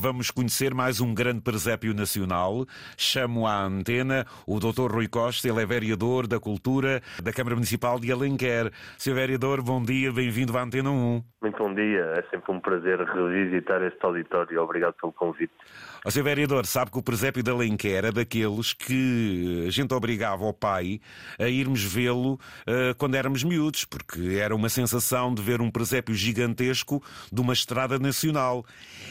vamos conhecer mais um grande presépio nacional. Chamo à antena o Dr. Rui Costa, ele é vereador da Cultura da Câmara Municipal de Alenquer. Sr. Vereador, bom dia, bem-vindo à Antena 1. Muito bom dia, é sempre um prazer revisitar este auditório. Obrigado pelo convite. O Sr. Vereador, sabe que o presépio de Alenquer é daqueles que a gente obrigava ao pai a irmos vê-lo uh, quando éramos miúdos, porque era uma sensação de ver um presépio gigantesco de uma estrada nacional.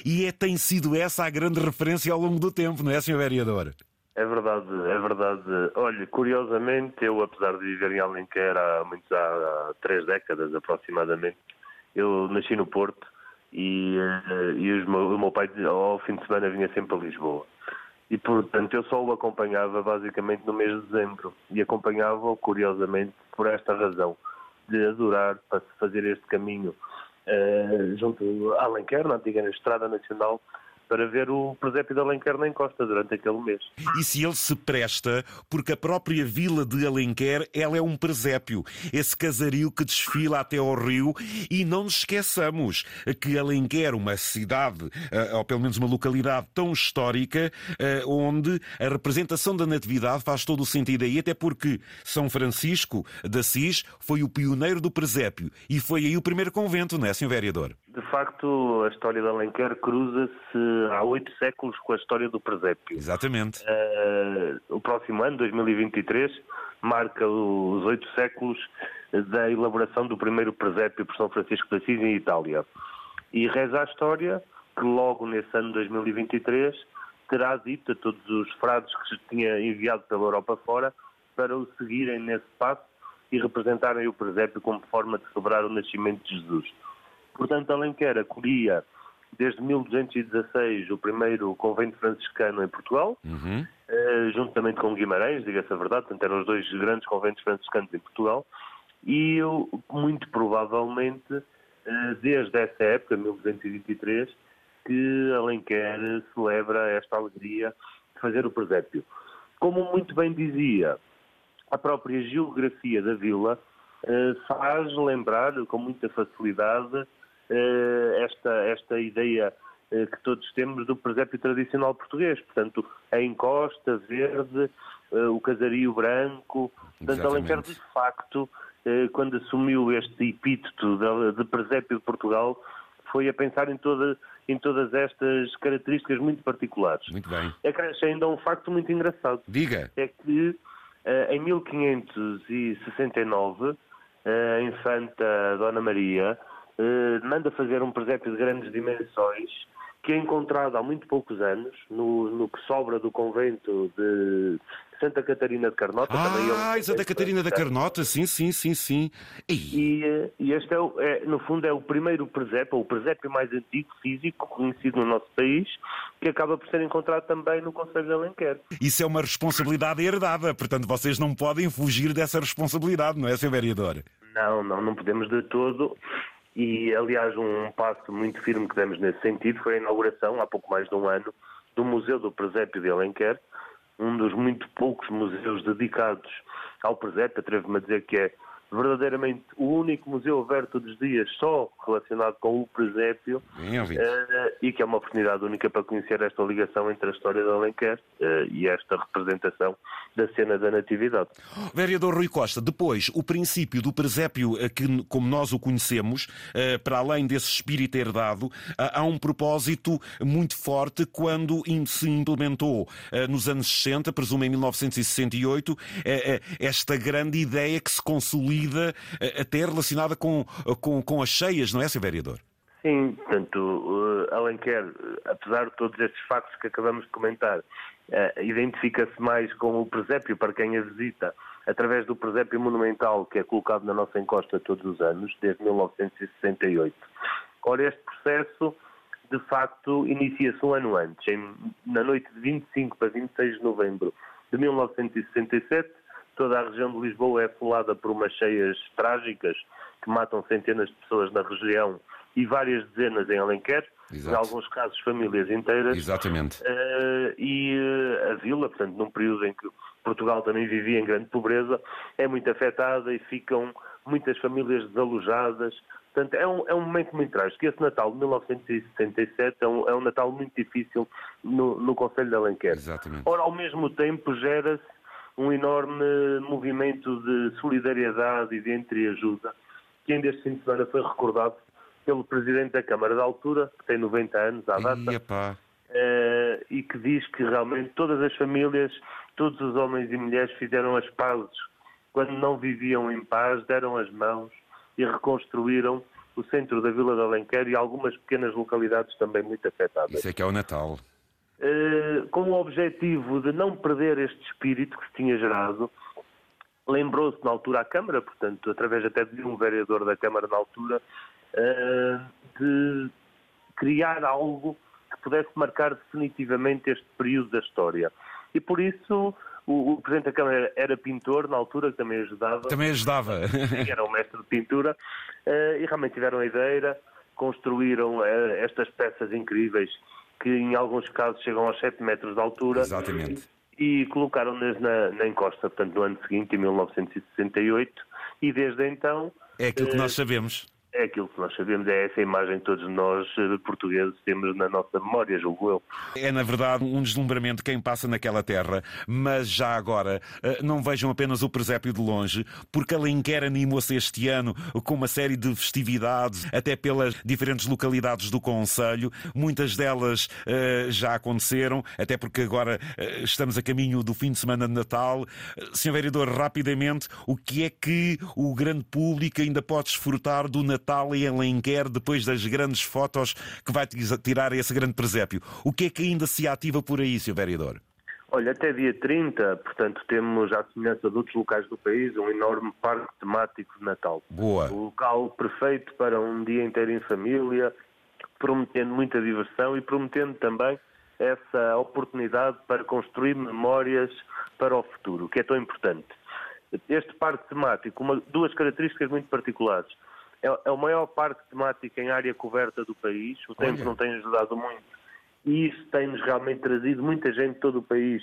E é, tem sido essa a grande referência ao longo do tempo, não é, Sr. Vereador? É verdade, é verdade. Olha, curiosamente, eu, apesar de viver em Alenquer há, muitos, há três décadas aproximadamente, eu nasci no Porto e, eh, e meu, o meu pai, ao fim de semana, vinha sempre a Lisboa. E, portanto, eu só o acompanhava basicamente no mês de dezembro. E acompanhava-o, curiosamente, por esta razão, de adorar para fazer este caminho uh, junto a Alenquer, na antiga Estrada Nacional, para ver o presépio de Alenquer na encosta durante aquele mês. E se ele se presta, porque a própria vila de Alenquer, ela é um presépio, esse casario que desfila até ao rio, e não nos esqueçamos que Alenquer, uma cidade, eh, ou pelo menos uma localidade tão histórica, eh, onde a representação da natividade faz todo o sentido aí, até porque São Francisco de Assis foi o pioneiro do presépio, e foi aí o primeiro convento, não é, Sr. Vereador? De facto, a história de Alenquer cruza-se há oito séculos com a história do presépio. Exatamente. Uh, o próximo ano, 2023, marca os oito séculos da elaboração do primeiro presépio por São Francisco de Assis em Itália. E reza a história que logo nesse ano 2023 terá dito a todos os frades que se tinha enviado pela Europa fora para o seguirem nesse passo e representarem o presépio como forma de celebrar o nascimento de Jesus. Portanto, Alenquer acolhia desde 1216 o primeiro convento franciscano em Portugal, uhum. uh, juntamente com Guimarães, diga-se a verdade, portanto eram os dois grandes conventos franciscanos em Portugal, e eu, muito provavelmente, uh, desde essa época, 1223, que Alenquer celebra esta alegria de fazer o presépio. Como muito bem dizia, a própria geografia da vila uh, faz lembrar com muita facilidade eh, esta, esta ideia eh, que todos temos do presépio tradicional português. Portanto, a encosta verde, eh, o casario branco. Portanto, Alenquer, de facto, quando assumiu este epíteto de presépio de Portugal, foi a pensar em, toda, em todas estas características muito particulares. Muito bem. Acresce ainda um facto muito engraçado. Diga. É que em 1569, a infanta Dona Maria eh, manda fazer um presépio de grandes dimensões que é encontrado há muito poucos anos no, no que sobra do convento de Santa Catarina de Carnota. Ah, também é um Santa Catarina da Carnota, sim, sim, sim, sim. E, eh, e este, é, o, é, no fundo, é o primeiro presépio, o presépio mais antigo físico conhecido no nosso país, que acaba por ser encontrado também no Conselho de Alenquer. Isso é uma responsabilidade herdada, portanto vocês não podem fugir dessa responsabilidade, não é, Sr. Vereador? Não, não, não podemos de todo. E, aliás, um passo muito firme que demos nesse sentido foi a inauguração, há pouco mais de um ano, do Museu do Presépio de Alenquer, um dos muito poucos museus dedicados ao presépio, atrevo-me a dizer que é verdadeiramente o único museu aberto todos os dias só relacionado com o presépio uh, e que é uma oportunidade única para conhecer esta ligação entre a história de Alenquer uh, e esta representação da cena da Natividade. Vereador Rui Costa, depois, o princípio do presépio, eh, que, como nós o conhecemos, uh, para além desse espírito herdado, há um propósito muito forte quando se implementou nos anos 60, presumo em 1968, esta grande ideia que se consolida medida eh, até relacionada com, com, com as cheias, não é, Sr. Vereador? Sim, portanto, uh, Alenquer, apesar de todos estes factos que acabamos de comentar, uh, identifica-se mais com o presépio para quem a visita, através do presépio monumental que é colocado na nossa encosta todos os anos, desde 1968. Ora, este processo, de facto, inicia-se um ano antes, em, na noite de 25 para 26 de novembro de 1967, toda a região de Lisboa é assolada por umas cheias trágicas que matam centenas de pessoas na região e várias dezenas em Alenquer, Exato. em alguns casos famílias inteiras. Exatamente. Uh, e uh, a vila, portanto, num período em que Portugal também vivia em grande pobreza, é muito afetada e ficam muitas famílias desalojadas. Portanto, é um, é um momento muito trágico. Esse Natal de 1977 é um, é um Natal muito difícil no, no Conselho de Alenquer. Exatamente. Ora, ao mesmo tempo, gera-se um enorme movimento de solidariedade e de entreajuda, que ainda este fim de semana foi recordado pelo Presidente da Câmara da altura, que tem 90 anos à data, Iapá. eh, e que diz que realmente todas as famílias, todos os homens e mulheres fizeram as pazes quando não viviam em paz, deram as mãos e reconstruíram o centro da Vila de Alenquer e algumas pequenas localidades também muito afetadas. Isso é que é o Natal. Eh, com o objetivo de não perder este espírito que se tinha gerado, lembrou-se na altura a Câmara, portanto, através até de um vereador da Câmara na altura, eh, de criar algo que pudesse marcar definitivamente este período da história. E por isso o, o Presidente da Câmara era pintor na altura, que também ajudava Também ajudava. era um mestre de pintura, eh, e realmente tiveram a ideia, construíram estas peças incríveis, que em alguns casos chegam aos 7 metros de altura, Exatamente. e colocaram-nas na, na encosta, portanto, no ano seguinte, em 1968, e desde então É aquilo que nós sabemos. É aquilo que nós sabemos, é essa imagem que todos nós eh, portugueses temos na nossa memória, julgo eu. É, na verdade, um deslumbramento de quem passa naquela terra, mas já agora eh, não vejam apenas o presépio de longe, porque Alenquer animou-se este ano com uma série de festividades, até pelas diferentes localidades do Conselho. Muitas delas eh, já aconteceram, até porque agora estamos a caminho do fim de semana de Natal. Senhor Vereador, rapidamente, o que é que o grande público ainda pode desfrutar do Natal em Alenquer depois das grandes fotos que vai tirar esse grande presépio? O que é que ainda se ativa por aí, Sr. Vereador? Olha, até dia 30, portanto, temos, à semelhança de outros locais do país, um enorme parque temático de Natal. Boa. O local perfeito para um dia inteiro em família, prometendo muita diversão e prometendo também essa oportunidade para construir memórias para o futuro, que é tão importante. Este parque temático, uma, duas características muito particulares. É, é o maior parque temático em área coberta do país, o tempo Olha. não tem ajudado muito e isso tem-nos realmente trazido muita gente de todo o país,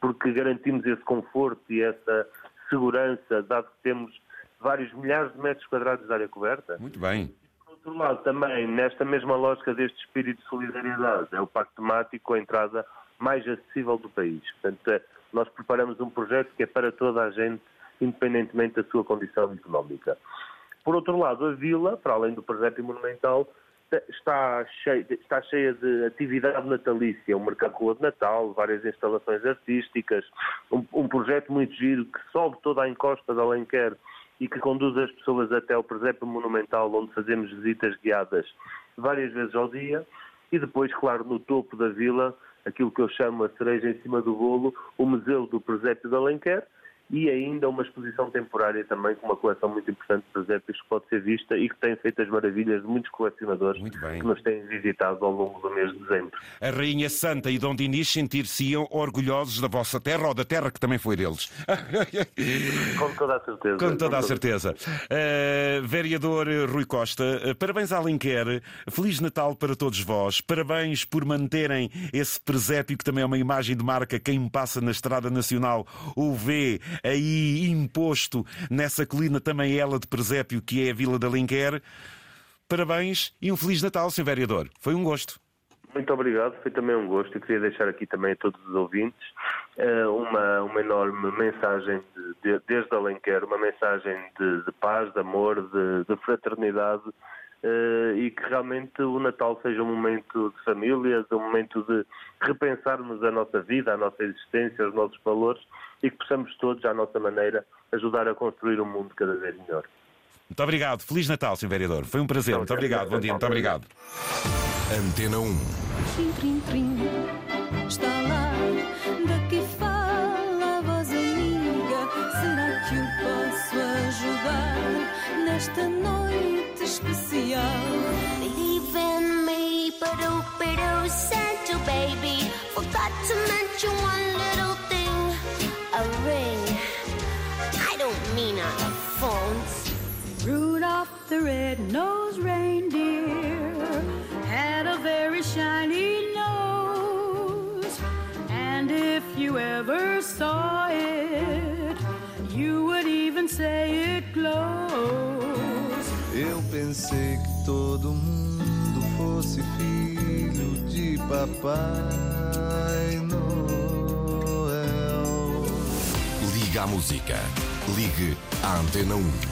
porque garantimos esse conforto e essa segurança, dado que temos vários milhares de metros quadrados de área coberta. Muito bem. Por outro lado, também, nesta mesma lógica deste espírito de solidariedade, é o Pacto Temático a entrada mais acessível do país. Portanto, é- nós preparamos um projeto que é para toda a gente, independentemente da sua condição económica. Por outro lado, a vila, para além do presépio monumental, está cheia, está cheia de atividade natalícia, um mercado de Natal, várias instalações artísticas, um, um projeto muito giro que sobe toda a encosta de Alenquer e que conduz as pessoas até ao presépio monumental, onde fazemos visitas guiadas várias vezes ao dia. E depois, claro, no topo da vila, aquilo que eu chamo a cereja em cima do bolo, o Museu do Presépio de Alenquer, e ainda uma exposição temporária também com uma coleção muito importante de presépios que pode ser vista e que tem feito as maravilhas de muitos colecionadores que nos têm visitado ao longo do mês de dezembro. A Rainha Santa e Dom Dinis sentir-se-iam orgulhosos da vossa terra ou da terra que também foi deles. Com toda a certeza. Com toda a certeza. Uh, vereador Rui Costa, uh, parabéns à Alenquer, Feliz Natal para todos vós, parabéns por manterem esse presépio que também é uma imagem de marca. Quem passa na Estrada Nacional o vê aí imposto nessa colina também ela de presépio que é a Vila da Alenquer. Parabéns e um Feliz Natal, Sr. Vereador. Foi um gosto. Muito obrigado, foi também um gosto e queria deixar aqui também a todos os ouvintes eh, uma, uma enorme mensagem de, de, desde Alenquer, uma mensagem de, de paz, de amor, de, de fraternidade eh, e que realmente o Natal seja um momento de família, um momento de repensarmos a nossa vida, a nossa existência, os nossos valores e que possamos todos, à nossa maneira, ajudar a construir um mundo cada vez melhor. Muito obrigado. Feliz Natal, Sr. Vereador. Foi um prazer. Muito obrigado. Bom dia. Muito obrigado. Antena 1. Trim, trim, trim. Está lá, daqui fala a voz amiga. Será que eu posso ajudar nesta noite especial? Believe in me, but oh, but oh, Santa baby, forgot to mention one little thing a ring. I don't mean on the phones. Rudolph the red-nosed reindeer had a very shiny nose, and if you ever saw it, you would even say it glows. Eu pensei que todo mundo fosse filho de Papai Noel. Liga à música. Ligue à Antena 1.